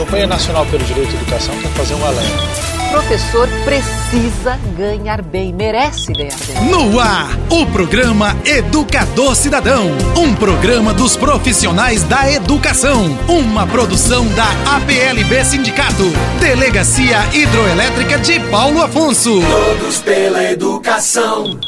Campanha Nacional pelo Direito à Educação quer fazer um alerta professor precisa ganhar bem, merece ganhar bem. No ar, o programa Educador Cidadão, um programa dos profissionais da educação, uma produção da APLB Sindicato, Delegacia Hidroelétrica de Paulo Afonso. Todos pela educação.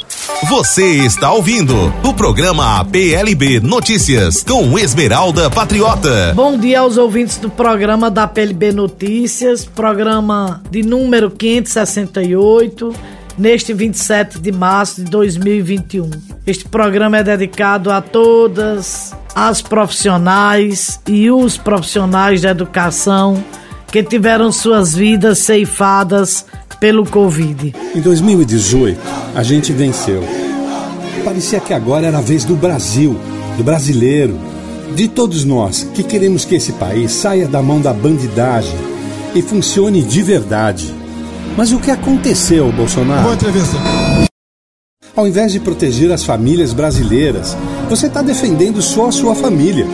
Você está ouvindo o programa PLB Notícias com Esmeralda Patriota. Bom dia aos ouvintes do programa da PLB Notícias, programa de número 568, neste 27 de março de 2021. Este programa é dedicado a todas as profissionais e os profissionais da educação que tiveram suas vidas ceifadas pelo Covid. Em 2018, a gente venceu. Parecia que agora era a vez do Brasil, do brasileiro, de todos nós que queremos que esse país saia da mão da bandidagem e funcione de verdade. Mas o que aconteceu, Bolsonaro? Boa entrevista. Ao invés de proteger as famílias brasileiras, você está defendendo só a sua família.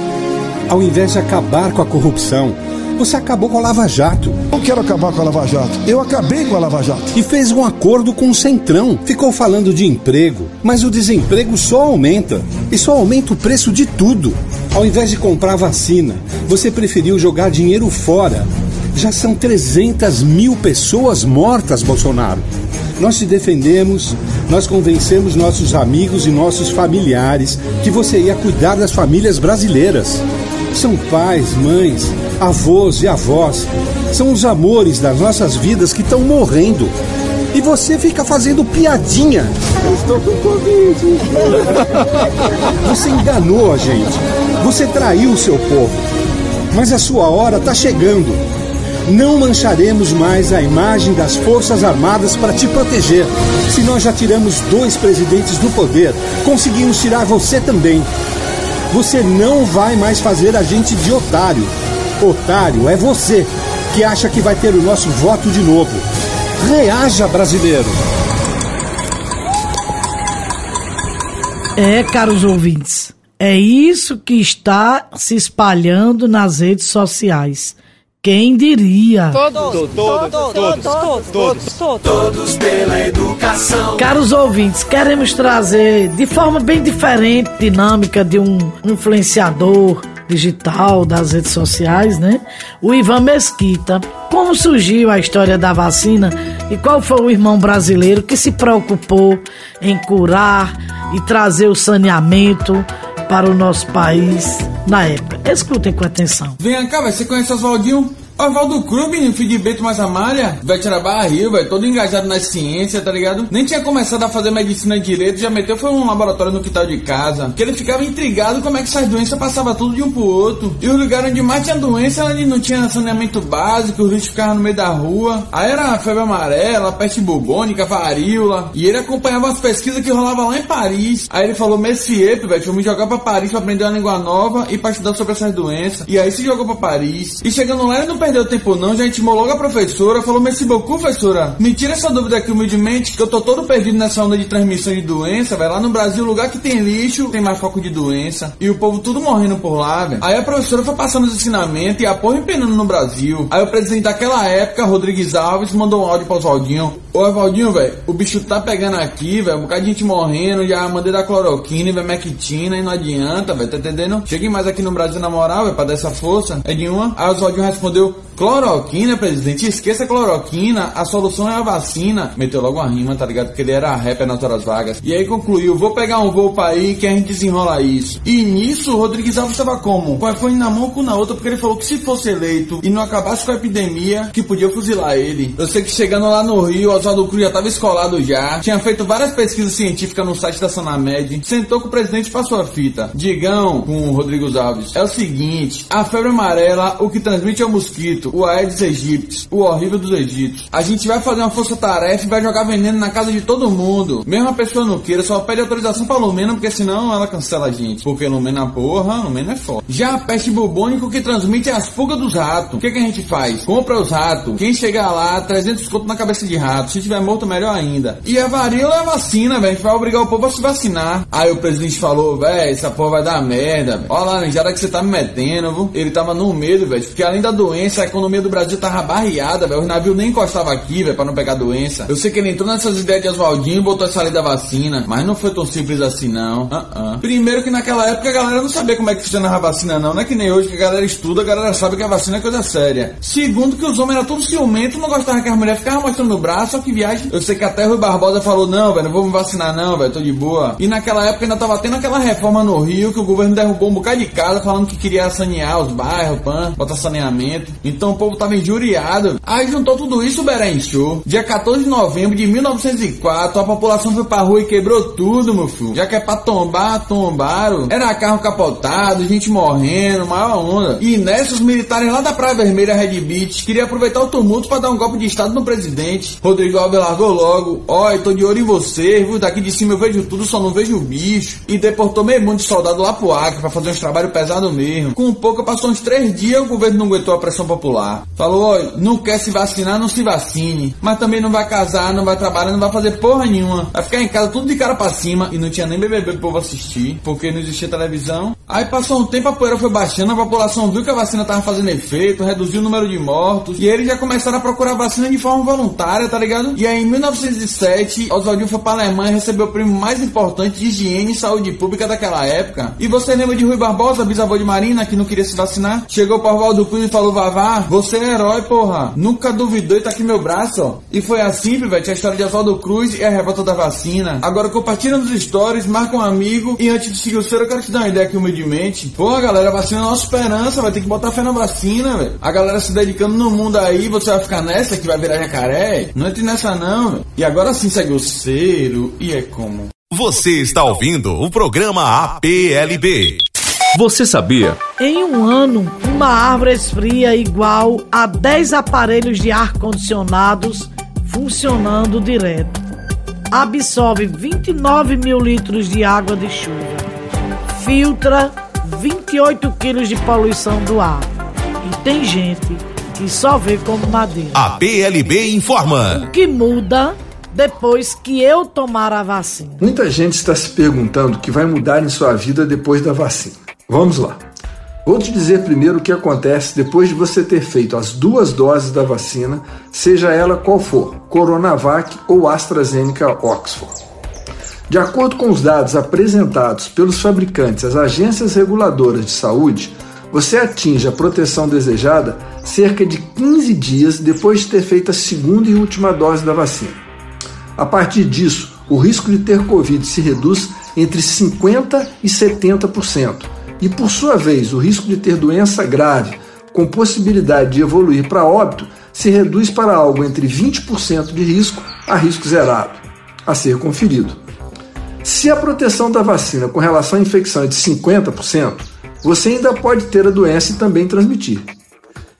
Ao invés de acabar com a corrupção, você acabou com a Lava Jato. Não quero acabar com a Lava Jato. Eu acabei com a Lava Jato. E fez um acordo com o Centrão. Ficou falando de emprego, mas o desemprego só aumenta. E só aumenta o preço de tudo. Ao invés de comprar vacina, você preferiu jogar dinheiro fora. Já são 300 mil pessoas mortas, Bolsonaro. Nós te defendemos, nós convencemos nossos amigos e nossos familiares que você ia cuidar das famílias brasileiras. São pais, mães, avós e avós. São os amores das nossas vidas que estão morrendo. E você fica fazendo piadinha. Eu estou com Covid. Você enganou a gente. Você traiu o seu povo. Mas a sua hora está chegando. Não mancharemos mais a imagem das Forças Armadas para te proteger. Se nós já tiramos dois presidentes do poder, conseguimos tirar você também. Você não vai mais fazer a gente de otário. Otário é você que acha que vai ter o nosso voto de novo. Reaja, brasileiro! É, caros ouvintes, é isso que está se espalhando nas redes sociais. Quem diria? Todos, todos, todos, todos, todos, todos pela educação. Caros ouvintes, queremos trazer de forma bem diferente, dinâmica de um influenciador digital das redes sociais, né? O Ivan Mesquita. Como surgiu a história da vacina e qual foi o irmão brasileiro que se preocupou em curar e trazer o saneamento para o nosso país na época. Escutem com atenção. Vem cá, você conhece Oswaldinho? Oswaldo Cruz, menino, filho de Beto mais vai tirar barril, velho, todo engajado na ciência, tá ligado? Nem tinha começado a fazer medicina direito, já meteu foi um laboratório no quintal de casa. Que ele ficava intrigado como é que essas doenças passavam tudo de um pro outro. E os lugares onde mais tinha doença, onde não tinha saneamento básico, os lixos ficavam no meio da rua. Aí era febre amarela, peste bubônica, varíola. E ele acompanhava as pesquisas que rolavam lá em Paris. Aí ele falou, Messier, velho, vou me jogar pra Paris pra aprender uma língua nova e pra estudar sobre essas doenças. E aí se jogou pra Paris. E chegando lá, ele não perdeu tempo não, já intimou logo a professora, falou, merci beaucoup, professora, me tira essa dúvida aqui humildemente, que eu tô todo perdido nessa onda de transmissão de doença, vai lá no Brasil, lugar que tem lixo, tem mais foco de doença, e o povo tudo morrendo por lá, velho. Aí a professora foi passando os ensinamentos e a porra empenando no Brasil. Aí o presidente daquela época, Rodrigues Alves, mandou um áudio pro Oswaldinho. Ô Oswaldinho, velho, o bicho tá pegando aqui, velho, um bocado de gente morrendo, já mandei da cloroquina, velho, mectina, e não adianta, velho, tá entendendo? Cheguei mais aqui no Brasil na moral, velho, pra dar essa força. É de uma. Aí o Oswaldinho respondeu, Cloroquina, presidente, esqueça a cloroquina, a solução é a vacina. Meteu logo uma rima, tá ligado? Porque ele era rapper nas horas vagas. E aí concluiu, vou pegar um voo pra ir que a gente desenrola isso. E nisso, o Rodrigues Alves estava como? Com a na mão com na outra, porque ele falou que se fosse eleito e não acabasse com a epidemia, que podia fuzilar ele. Eu sei que chegando lá no Rio, Oswaldo Cruz já tava escolado já, tinha feito várias pesquisas científicas no site da Sanamed, sentou com o presidente e passou a fita. Digão, com o Rodrigues Alves, é o seguinte, a febre amarela, o que transmite é o mosquito o Aedes aegypti, o horrível dos Egípcios. A gente vai fazer uma força-tarefa e vai jogar veneno na casa de todo mundo. Mesmo a pessoa não queira, só pede autorização pra Lumena, porque senão ela cancela a gente. Porque Lumena, porra, Lumena é foda. Já a peste bubônica que transmite é as pulgas dos ratos. O que, que a gente faz? Compra os ratos. Quem chegar lá, 300 conto na cabeça de rato. Se tiver morto, melhor ainda. E a varíola é a vacina, velho. Vai obrigar o povo a se vacinar. Aí o presidente falou, velho, essa porra vai dar merda, velho. Olha a laranjada que você tá me metendo, viu? Ele tava no medo, velho. Porque além da doença, a economia do Brasil tava barreada, velho. Os navios nem encostavam aqui, velho, pra não pegar doença. Eu sei que ele entrou nessas ideias de Oswaldinho e botou essa lei da vacina. Mas não foi tão simples assim, não. Uh -uh. Primeiro que naquela época a galera não sabia como é que funcionava a vacina, não. Não é que nem hoje que a galera estuda, a galera sabe que a vacina é coisa séria. Segundo que os homens eram todos ciumentos, não gostavam que as mulheres ficavam mostrando o braço, que viagem. Eu sei que até Rui Barbosa falou, não, velho, não vou me vacinar não, velho, tô de boa. E naquela época ainda tava tendo aquela reforma no Rio, que o governo derrubou um bocado de casa, falando que queria sanear os bairros, pan, botar saneamento. Então o povo tava injuriado. Aí juntou tudo isso, o Beren Show. Dia 14 de novembro de 1904, a população foi pra rua e quebrou tudo, meu filho. Já que é pra tombar, tombaram. Era carro capotado, gente morrendo, maior onda. E nessa, os militares lá da Praia Vermelha, Red Beach, queriam aproveitar o tumulto para dar um golpe de estado no presidente. Rodrigo Alves largou logo. Ó, tô de olho em você, viu? Daqui de cima eu vejo tudo, só não vejo o bicho. E deportou meio mundo de soldado lá pro Acre pra fazer uns trabalhos pesados mesmo. Com pouco, passou uns três dias, o governo não aguentou a pressão popular. Falou, ó, não quer se vacinar, não se vacine. Mas também não vai casar, não vai trabalhar, não vai fazer porra nenhuma. Vai ficar em casa tudo de cara pra cima. E não tinha nem BBB pro povo assistir, porque não existia televisão. Aí passou um tempo, a poeira foi baixando, a população viu que a vacina tava fazendo efeito, reduziu o número de mortos. E eles já começaram a procurar vacina de forma voluntária, tá ligado? E aí em 1907, Oswaldinho foi pra Alemanha e recebeu o prêmio mais importante de higiene e saúde pública daquela época. E você lembra de Rui Barbosa, bisavô de Marina, que não queria se vacinar? Chegou para Oswaldo Cruz e falou: Vavá, você é herói, porra. Nunca duvidou e tá aqui meu braço, ó. E foi assim, Pivete, a história de Oswaldo Cruz e a revolta da vacina. Agora compartilha nos stories, marca um amigo. E antes de seguir o seu, eu quero te dar uma ideia aqui humildemente. Pô, galera, a vacina é a nossa esperança, vai ter que botar fé na vacina, velho. A galera se dedicando no mundo aí, você vai ficar nessa que vai virar jacaré? Não entre nessa não. E agora sim segue o cero e é como. Você está ouvindo o programa APLB. Você sabia? Em um ano, uma árvore esfria igual a 10 aparelhos de ar-condicionados funcionando direto. Absorve 29 mil litros de água de chuva. Filtra 28 quilos de poluição do ar. E tem gente que só vê como madeira. A PLB informa. O que muda depois que eu tomar a vacina? Muita gente está se perguntando o que vai mudar em sua vida depois da vacina. Vamos lá. Vou te dizer primeiro o que acontece depois de você ter feito as duas doses da vacina, seja ela qual for, Coronavac ou AstraZeneca Oxford. De acordo com os dados apresentados pelos fabricantes às agências reguladoras de saúde, você atinge a proteção desejada cerca de 15 dias depois de ter feito a segunda e última dose da vacina. A partir disso, o risco de ter Covid se reduz entre 50% e 70% e, por sua vez, o risco de ter doença grave, com possibilidade de evoluir para óbito, se reduz para algo entre 20% de risco a risco zerado, a ser conferido. Se a proteção da vacina com relação à infecção é de 50%, você ainda pode ter a doença e também transmitir.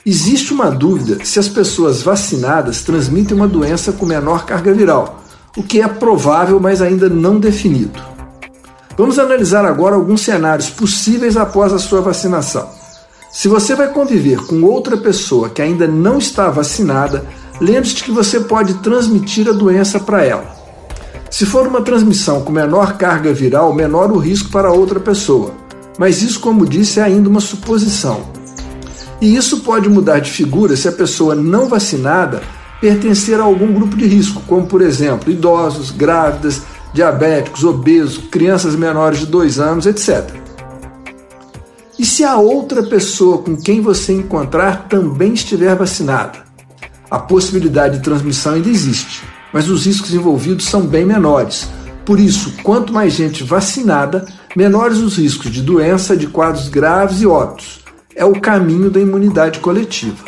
Existe uma dúvida se as pessoas vacinadas transmitem uma doença com menor carga viral, o que é provável, mas ainda não definido. Vamos analisar agora alguns cenários possíveis após a sua vacinação. Se você vai conviver com outra pessoa que ainda não está vacinada, lembre-se que você pode transmitir a doença para ela. Se for uma transmissão com menor carga viral, menor o risco para outra pessoa. Mas isso, como disse, é ainda uma suposição. E isso pode mudar de figura se a pessoa não vacinada pertencer a algum grupo de risco, como por exemplo idosos, grávidas, diabéticos, obesos, crianças menores de 2 anos, etc. E se a outra pessoa com quem você encontrar também estiver vacinada? A possibilidade de transmissão ainda existe, mas os riscos envolvidos são bem menores. Por isso, quanto mais gente vacinada, menores os riscos de doença, de quadros graves e óbitos. É o caminho da imunidade coletiva.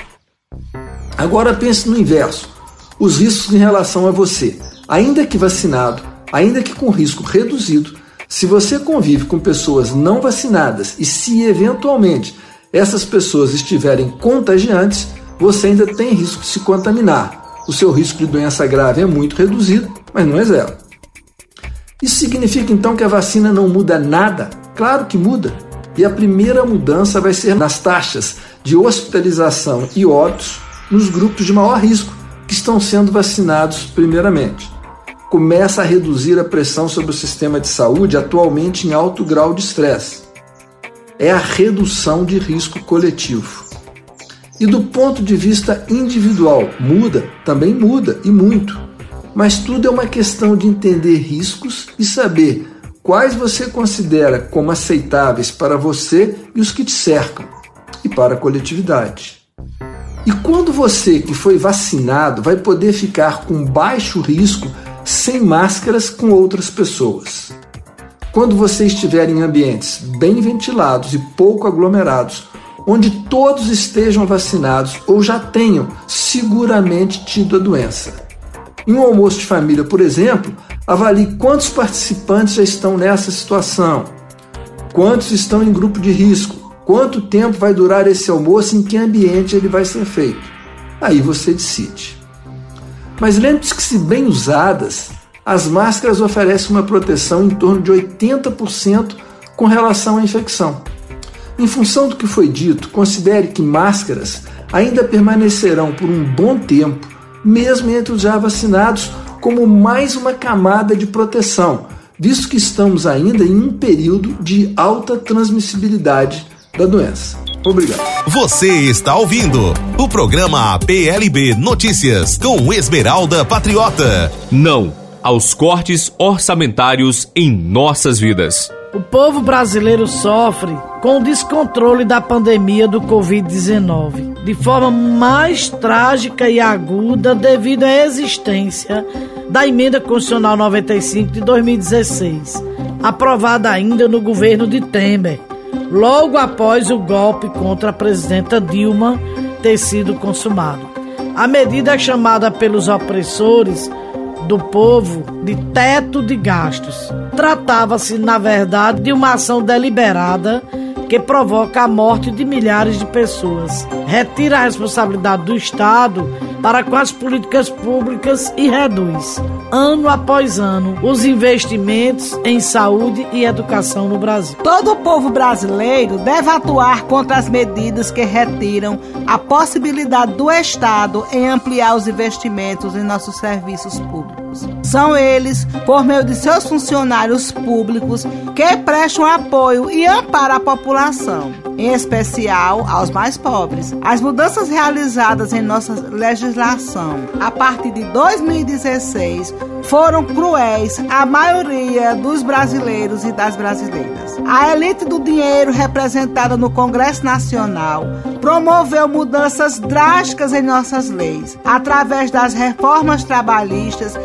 Agora pense no inverso: os riscos em relação a você. Ainda que vacinado, ainda que com risco reduzido, se você convive com pessoas não vacinadas e se eventualmente essas pessoas estiverem contagiantes, você ainda tem risco de se contaminar. O seu risco de doença grave é muito reduzido, mas não é zero. Isso significa então que a vacina não muda nada? Claro que muda. E a primeira mudança vai ser nas taxas de hospitalização e óbitos nos grupos de maior risco, que estão sendo vacinados primeiramente. Começa a reduzir a pressão sobre o sistema de saúde, atualmente em alto grau de estresse. É a redução de risco coletivo. E do ponto de vista individual, muda? Também muda, e muito. Mas tudo é uma questão de entender riscos e saber quais você considera como aceitáveis para você e os que te cercam, e para a coletividade. E quando você que foi vacinado vai poder ficar com baixo risco sem máscaras com outras pessoas? Quando você estiver em ambientes bem ventilados e pouco aglomerados, onde todos estejam vacinados ou já tenham seguramente tido a doença. Em um almoço de família, por exemplo, avalie quantos participantes já estão nessa situação, quantos estão em grupo de risco, Quanto tempo vai durar esse almoço? Em que ambiente ele vai ser feito? Aí você decide. Mas lembre-se que, se bem usadas, as máscaras oferecem uma proteção em torno de 80% com relação à infecção. Em função do que foi dito, considere que máscaras ainda permanecerão por um bom tempo, mesmo entre os já vacinados, como mais uma camada de proteção, visto que estamos ainda em um período de alta transmissibilidade da doença. Obrigado. Você está ouvindo o programa PLB Notícias com Esmeralda Patriota. Não aos cortes orçamentários em nossas vidas. O povo brasileiro sofre com o descontrole da pandemia do Covid-19 de forma mais trágica e aguda devido à existência da Emenda Constitucional 95 de 2016, aprovada ainda no governo de Temer logo após o golpe contra a presidenta Dilma ter sido consumado. A medida é chamada pelos opressores do povo de teto de gastos. Tratava-se, na verdade, de uma ação deliberada que provoca a morte de milhares de pessoas. Retira a responsabilidade do Estado para com as políticas públicas e reduz, ano após ano, os investimentos em saúde e educação no Brasil. Todo o povo brasileiro deve atuar contra as medidas que retiram a possibilidade do Estado em ampliar os investimentos em nossos serviços públicos. Jones. São eles, por meio de seus funcionários públicos, que prestam apoio e amparo à população, em especial aos mais pobres. As mudanças realizadas em nossa legislação a partir de 2016 foram cruéis à maioria dos brasileiros e das brasileiras. A elite do dinheiro representada no Congresso Nacional promoveu mudanças drásticas em nossas leis, através das reformas trabalhistas,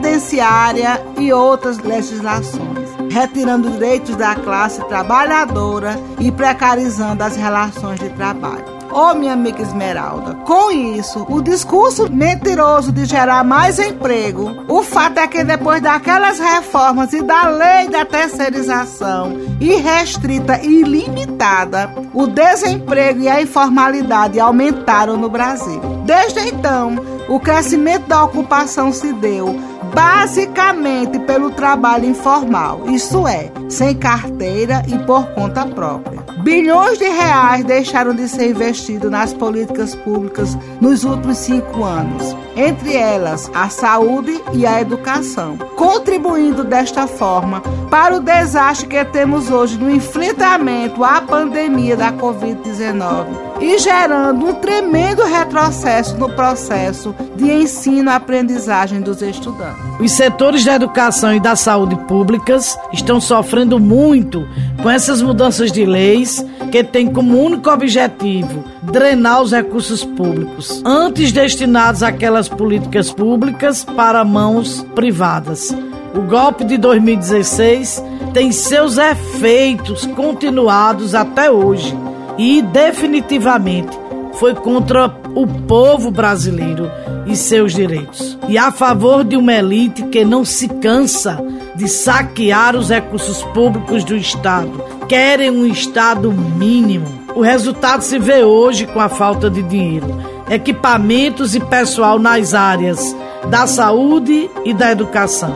previdenciária e outras legislações, retirando direitos da classe trabalhadora e precarizando as relações de trabalho. Ô oh, minha amiga Esmeralda, com isso, o discurso mentiroso de gerar mais emprego, o fato é que depois daquelas reformas e da lei da terceirização irrestrita e ilimitada, o desemprego e a informalidade aumentaram no Brasil. Desde então, o crescimento da ocupação se deu basicamente pelo trabalho informal, isso é, sem carteira e por conta própria. Bilhões de reais deixaram de ser investidos nas políticas públicas nos últimos cinco anos, entre elas a saúde e a educação, contribuindo desta forma para o desastre que temos hoje no enfrentamento à pandemia da Covid-19 e gerando um tremendo retrocesso no processo de ensino-aprendizagem dos estudantes. Os setores da educação e da saúde públicas estão sofrendo muito com essas mudanças de leis que têm como único objetivo drenar os recursos públicos, antes destinados àquelas políticas públicas para mãos privadas. O golpe de 2016 tem seus efeitos continuados até hoje e definitivamente foi contra o povo brasileiro e seus direitos, e a favor de uma elite que não se cansa de saquear os recursos públicos do Estado. Querem um Estado mínimo. O resultado se vê hoje com a falta de dinheiro, equipamentos e pessoal nas áreas da saúde e da educação.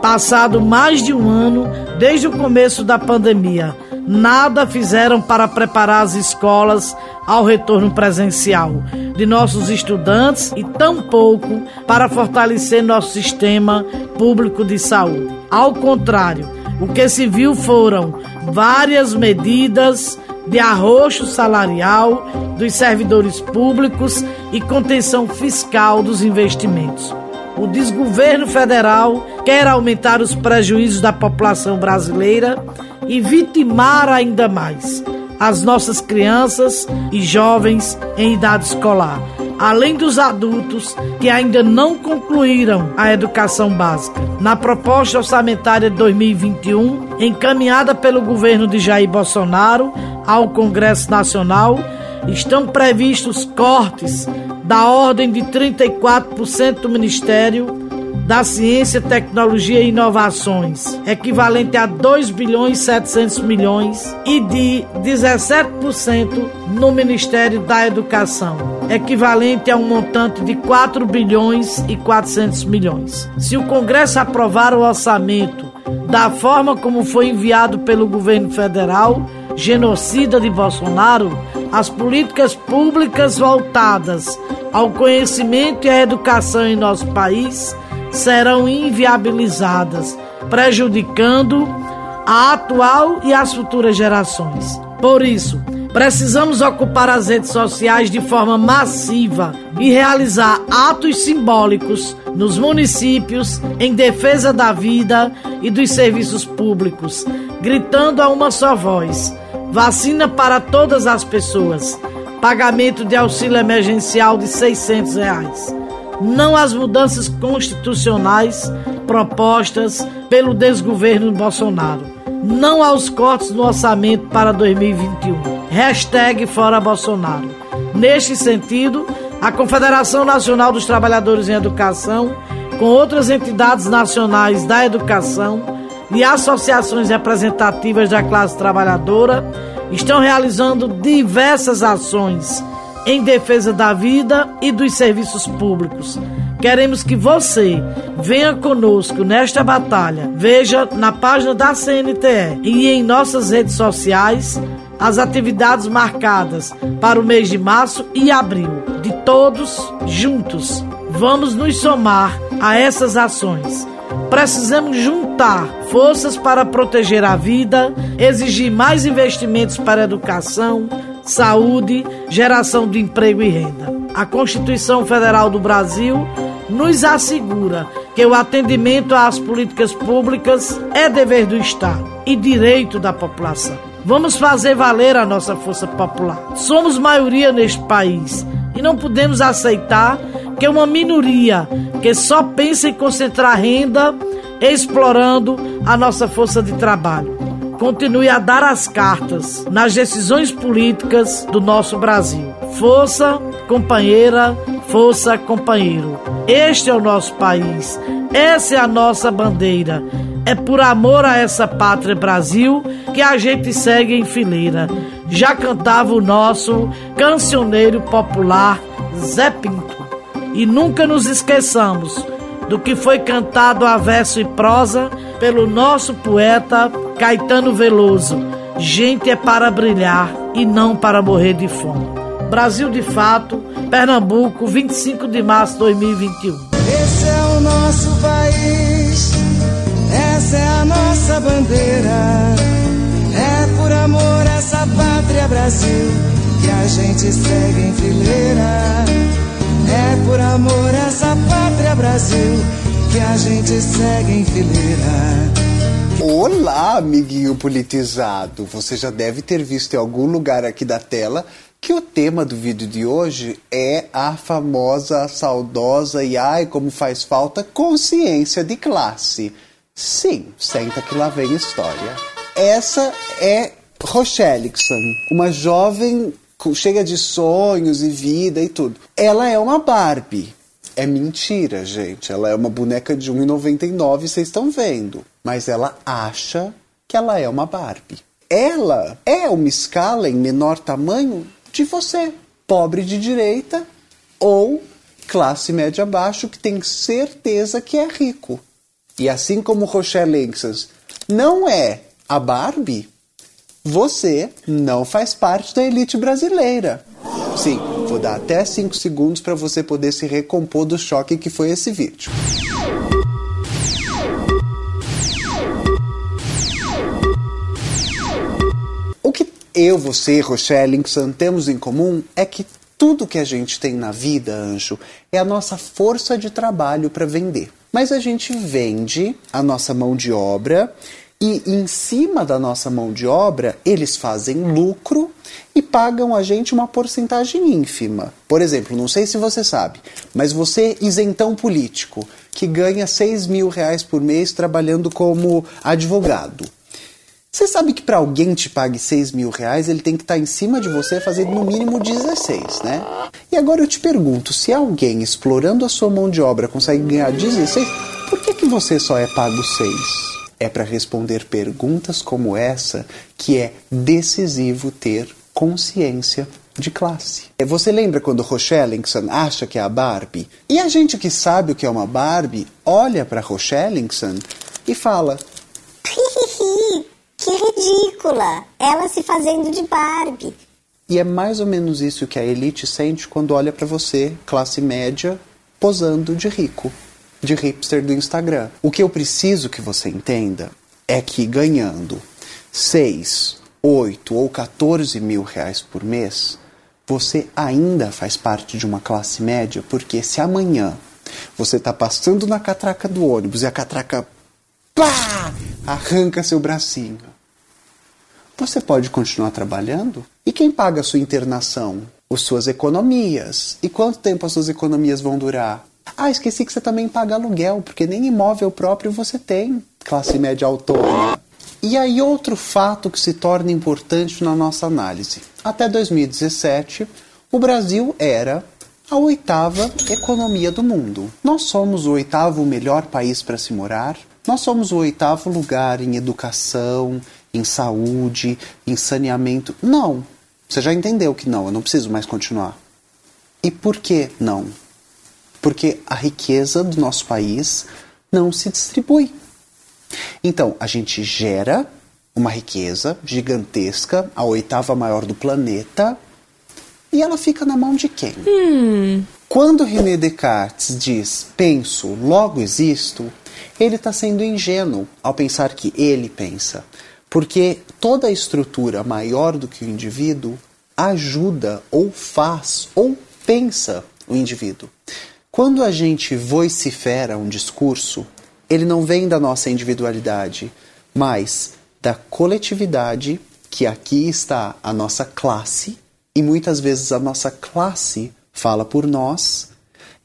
Passado mais de um ano desde o começo da pandemia, nada fizeram para preparar as escolas ao retorno presencial de nossos estudantes e tampouco para fortalecer nosso sistema público de saúde. Ao contrário, o que se viu foram várias medidas de arroxo salarial dos servidores públicos e contenção fiscal dos investimentos. O desgoverno federal quer aumentar os prejuízos da população brasileira e vitimar ainda mais as nossas crianças e jovens em idade escolar, além dos adultos que ainda não concluíram a educação básica. Na proposta orçamentária de 2021, encaminhada pelo governo de Jair Bolsonaro ao Congresso Nacional, estão previstos cortes da ordem de 34% do Ministério da Ciência, Tecnologia e Inovações, equivalente a 2 bilhões e 700 milhões, e de 17% no Ministério da Educação, equivalente a um montante de 4 bilhões e 400 milhões. Se o Congresso aprovar o orçamento da forma como foi enviado pelo governo federal, genocida de Bolsonaro, as políticas públicas voltadas ao conhecimento e à educação em nosso país serão inviabilizadas, prejudicando a atual e as futuras gerações. Por isso, precisamos ocupar as redes sociais de forma massiva e realizar atos simbólicos nos municípios em defesa da vida e dos serviços públicos, gritando a uma só voz: vacina para todas as pessoas, pagamento de auxílio emergencial de 600 reais não às mudanças constitucionais propostas pelo desgoverno Bolsonaro, não aos cortes no orçamento para 2021. Hashtag Fora Bolsonaro. Neste sentido, a Confederação Nacional dos Trabalhadores em Educação, com outras entidades nacionais da educação e associações representativas da classe trabalhadora, estão realizando diversas ações em defesa da vida e dos serviços públicos. Queremos que você venha conosco nesta batalha. Veja na página da CNTE e em nossas redes sociais as atividades marcadas para o mês de março e abril. De todos juntos, vamos nos somar a essas ações. Precisamos juntar forças para proteger a vida, exigir mais investimentos para a educação, saúde, geração de emprego e renda. A Constituição Federal do Brasil nos assegura que o atendimento às políticas públicas é dever do Estado e direito da população. Vamos fazer valer a nossa força popular. Somos maioria neste país e não podemos aceitar que uma minoria que só pensa em concentrar renda explorando a nossa força de trabalho continue a dar as cartas nas decisões políticas do nosso Brasil. Força, companheira, força, companheiro. Este é o nosso país, essa é a nossa bandeira. É por amor a essa pátria Brasil que a gente segue em fileira. Já cantava o nosso cancioneiro popular Zé Pinto. E nunca nos esqueçamos do que foi cantado a verso e prosa pelo nosso poeta Caetano Veloso. Gente é para brilhar e não para morrer de fome. Brasil de Fato, Pernambuco, 25 de março de 2021. Esse é o nosso país, essa é a nossa bandeira. É por amor essa pátria Brasil que a gente segue em fileira. É por amor essa pátria Brasil a gente segue em fileira. Olá, amiguinho politizado. Você já deve ter visto em algum lugar aqui da tela que o tema do vídeo de hoje é a famosa, saudosa e ai como faz falta consciência de classe. Sim, senta que lá vem história. Essa é Rochelixon, uma jovem cheia de sonhos e vida e tudo. Ela é uma Barbie. É mentira, gente. Ela é uma boneca de 1,99, vocês estão vendo. Mas ela acha que ela é uma Barbie. Ela é uma escala em menor tamanho de você, pobre de direita ou classe média baixo que tem certeza que é rico. E assim como Rochelle Lexas não é a Barbie, você não faz parte da elite brasileira. Sim, vou dar até 5 segundos para você poder se recompor do choque que foi esse vídeo. O que eu, você, Rochelle Linkson temos em comum é que tudo que a gente tem na vida, anjo, é a nossa força de trabalho para vender. Mas a gente vende a nossa mão de obra e em cima da nossa mão de obra, eles fazem lucro e pagam a gente uma porcentagem ínfima. Por exemplo, não sei se você sabe, mas você, isentão político, que ganha 6 mil reais por mês trabalhando como advogado. Você sabe que para alguém te pague 6 mil reais, ele tem que estar tá em cima de você fazendo no mínimo 16, né? E agora eu te pergunto, se alguém explorando a sua mão de obra consegue ganhar 16, por que, que você só é pago 6? É para responder perguntas como essa que é decisivo ter consciência de classe. É, você lembra quando Rochellingson acha que é a Barbie? E a gente que sabe o que é uma Barbie olha para Rochellingson e fala: Que ridícula! Ela se fazendo de Barbie. E é mais ou menos isso que a elite sente quando olha para você, classe média, posando de rico de hipster do Instagram. O que eu preciso que você entenda é que ganhando 6, 8 ou 14 mil reais por mês, você ainda faz parte de uma classe média, porque se amanhã você está passando na catraca do ônibus e a catraca pá, arranca seu bracinho, você pode continuar trabalhando? E quem paga a sua internação? As suas economias. E quanto tempo as suas economias vão durar? Ah, esqueci que você também paga aluguel, porque nem imóvel próprio você tem, classe média autônoma. E aí, outro fato que se torna importante na nossa análise. Até 2017, o Brasil era a oitava economia do mundo. Nós somos o oitavo melhor país para se morar. Nós somos o oitavo lugar em educação, em saúde, em saneamento. Não. Você já entendeu que não, eu não preciso mais continuar. E por que não? Porque a riqueza do nosso país não se distribui. Então, a gente gera uma riqueza gigantesca, a oitava maior do planeta, e ela fica na mão de quem? Hum. Quando René Descartes diz penso, logo existo, ele está sendo ingênuo ao pensar que ele pensa. Porque toda a estrutura maior do que o indivíduo ajuda ou faz ou pensa o indivíduo. Quando a gente vocifera um discurso, ele não vem da nossa individualidade, mas da coletividade, que aqui está a nossa classe, e muitas vezes a nossa classe fala por nós.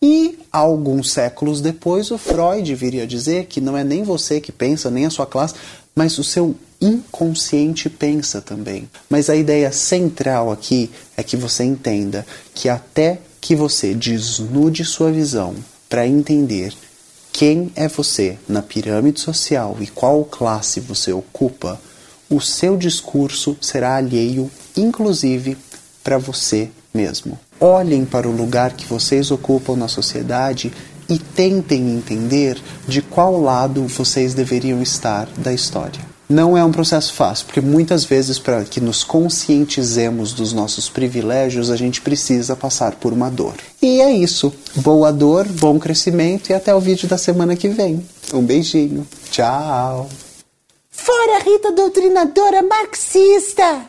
E alguns séculos depois, o Freud viria dizer que não é nem você que pensa, nem a sua classe, mas o seu inconsciente pensa também. Mas a ideia central aqui é que você entenda que até que você desnude sua visão para entender quem é você na pirâmide social e qual classe você ocupa, o seu discurso será alheio, inclusive, para você mesmo. Olhem para o lugar que vocês ocupam na sociedade e tentem entender de qual lado vocês deveriam estar da história não é um processo fácil, porque muitas vezes, para que nos conscientizemos dos nossos privilégios, a gente precisa passar por uma dor. E é isso. Boa dor, bom crescimento e até o vídeo da semana que vem. Um beijinho. Tchau. Fora Rita doutrinadora marxista!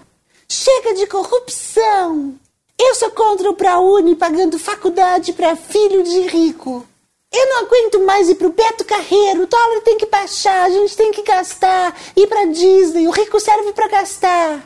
Chega de corrupção! Eu sou contra o ProUni pagando faculdade para filho de rico. Eu não aguento mais ir pro Beto Carreiro. O dólar tem que baixar, a gente tem que gastar. Ir pra Disney, o rico serve para gastar.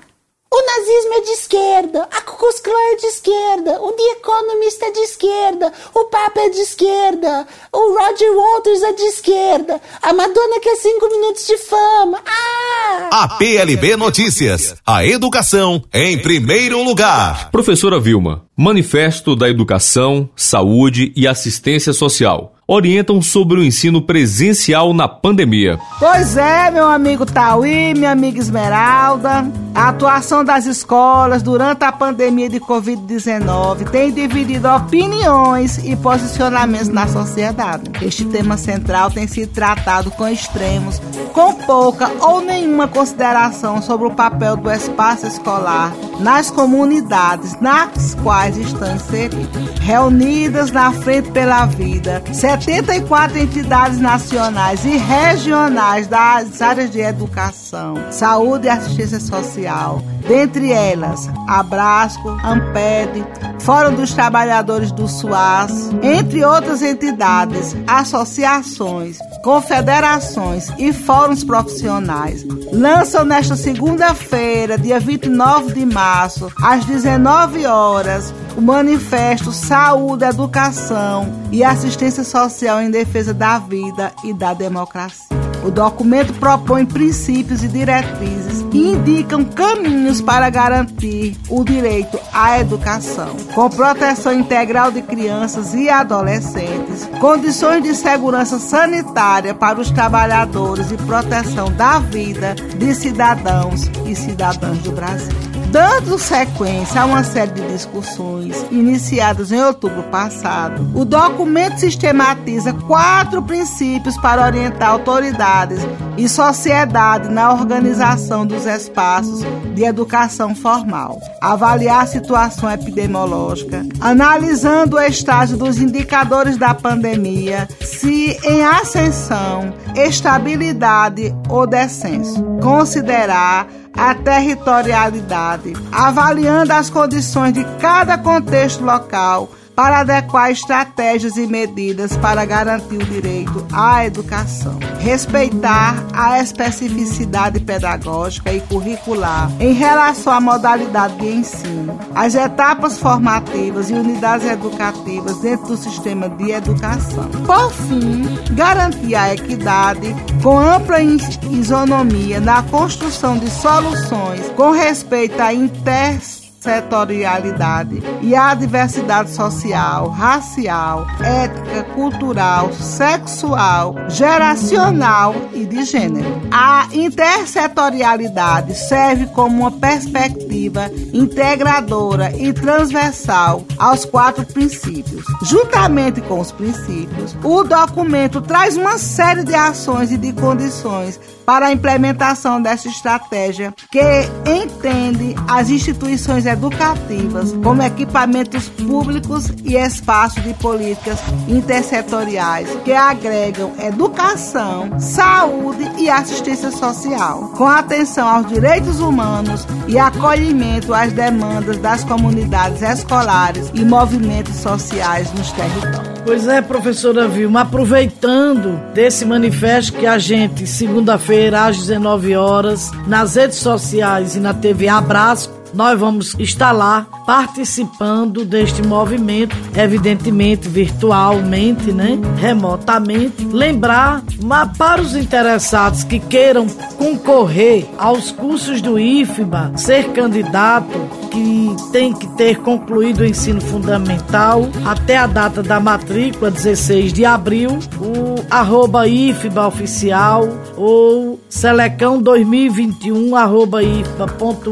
O nazismo é de esquerda, a Ku Klux Klan é de esquerda, o The Economist é de esquerda, o Papa é de esquerda, o Roger Waters é de esquerda, a Madonna quer cinco minutos de fama. Ah! A PLB Notícias, a educação em primeiro lugar. Professora Vilma, Manifesto da Educação, Saúde e Assistência Social orientam sobre o ensino presencial na pandemia. Pois é, meu amigo Tauí, minha amiga Esmeralda. A atuação das escolas durante a pandemia de Covid-19 tem dividido opiniões e posicionamentos na sociedade. Este tema central tem sido tratado com extremos, com pouca ou nenhuma consideração sobre o papel do espaço escolar nas comunidades nas quais estão inseridos. Reunidas na Frente pela Vida, 74 entidades nacionais e regionais das áreas de educação, saúde e assistência social, dentre elas Abrasco, Amped, Fórum dos Trabalhadores do SUAS, entre outras entidades, associações, confederações e fóruns profissionais, lançam nesta segunda-feira, dia 29 de março, às 19 horas, o manifesto Saúde, Educação e Assistência Social em Defesa da Vida e da Democracia. O documento propõe princípios e diretrizes que indicam caminhos para garantir o direito à educação, com proteção integral de crianças e adolescentes, condições de segurança sanitária para os trabalhadores e proteção da vida de cidadãos e cidadãs do Brasil. Dando sequência a uma série de discussões iniciadas em outubro passado, o documento sistematiza quatro princípios para orientar autoridades e sociedade na organização dos espaços de educação formal, avaliar a situação epidemiológica, analisando o estágio dos indicadores da pandemia, se em ascensão, estabilidade ou descenso, considerar a territorialidade, avaliando as condições de cada contexto local para adequar estratégias e medidas para garantir o direito à educação. Respeitar a especificidade pedagógica e curricular em relação à modalidade de ensino, as etapas formativas e unidades educativas dentro do sistema de educação. Por fim, garantir a equidade com ampla isonomia na construção de soluções com respeito à inter setorialidade e a diversidade social, racial, étnica, cultural, sexual, geracional e de gênero. A intersetorialidade serve como uma perspectiva integradora e transversal aos quatro princípios. Juntamente com os princípios, o documento traz uma série de ações e de condições para a implementação dessa estratégia que entende as instituições educativas como equipamentos públicos e espaços de políticas intersetoriais que agregam educação, saúde e assistência social, com atenção aos direitos humanos e acolhimento às demandas das comunidades escolares e movimentos sociais nos territórios. Pois é, professora Vilma, aproveitando desse manifesto que a gente, segunda-feira, às 19 horas, nas redes sociais e na TV Abraço, nós vamos estar lá participando deste movimento, evidentemente virtualmente, né? Remotamente. Lembrar, mas para os interessados que queiram concorrer aos cursos do IFBA, ser candidato, que tem que ter concluído o ensino fundamental até a data da matrícula, 16 de abril, o arroba IFBA oficial ou selecão 2021 arroba ifba.edu.br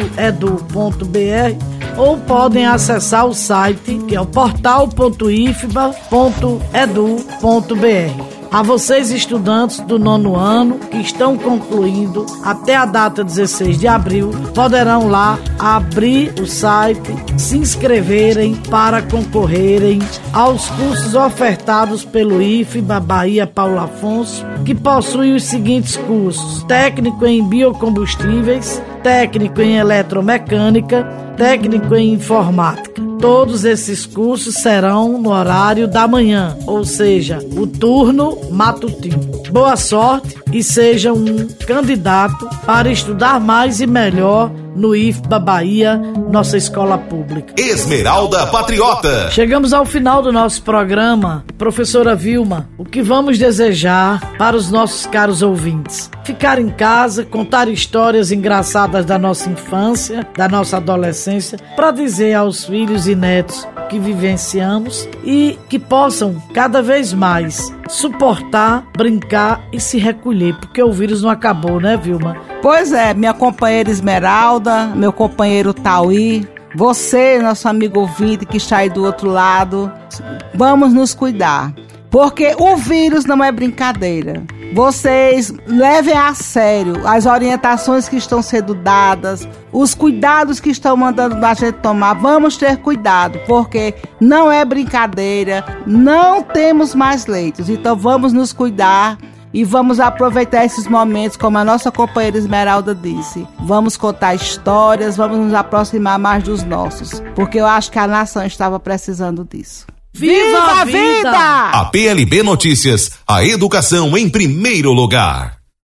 ou podem acessar o site que é o portal.ifba.edu.br. A vocês, estudantes do nono ano que estão concluindo até a data 16 de abril, poderão lá abrir o site, se inscreverem para concorrerem aos cursos ofertados pelo IFBA Bahia Paulo Afonso, que possui os seguintes cursos: técnico em biocombustíveis, técnico em eletromecânica, técnico em informática. Todos esses cursos serão no horário da manhã, ou seja, o turno matutino. Boa sorte e seja um candidato para estudar mais e melhor no IFBA Bahia, nossa escola pública. Esmeralda Patriota. Chegamos ao final do nosso programa. Professora Vilma, o que vamos desejar para os nossos caros ouvintes? Ficar em casa, contar histórias engraçadas da nossa infância, da nossa adolescência, para dizer aos filhos e netos que vivenciamos e que possam cada vez mais suportar, brincar e se recolher, porque o vírus não acabou, né, Vilma? Pois é, minha companheira Esmeralda, meu companheiro Tauí, você, nosso amigo ouvinte que está aí do outro lado, vamos nos cuidar. Porque o vírus não é brincadeira. Vocês levem a sério as orientações que estão sendo dadas, os cuidados que estão mandando a gente tomar. Vamos ter cuidado, porque não é brincadeira, não temos mais leitos. Então vamos nos cuidar e vamos aproveitar esses momentos, como a nossa companheira Esmeralda disse. Vamos contar histórias, vamos nos aproximar mais dos nossos, porque eu acho que a nação estava precisando disso. Viva a vida! A PLB Notícias, a educação em primeiro lugar.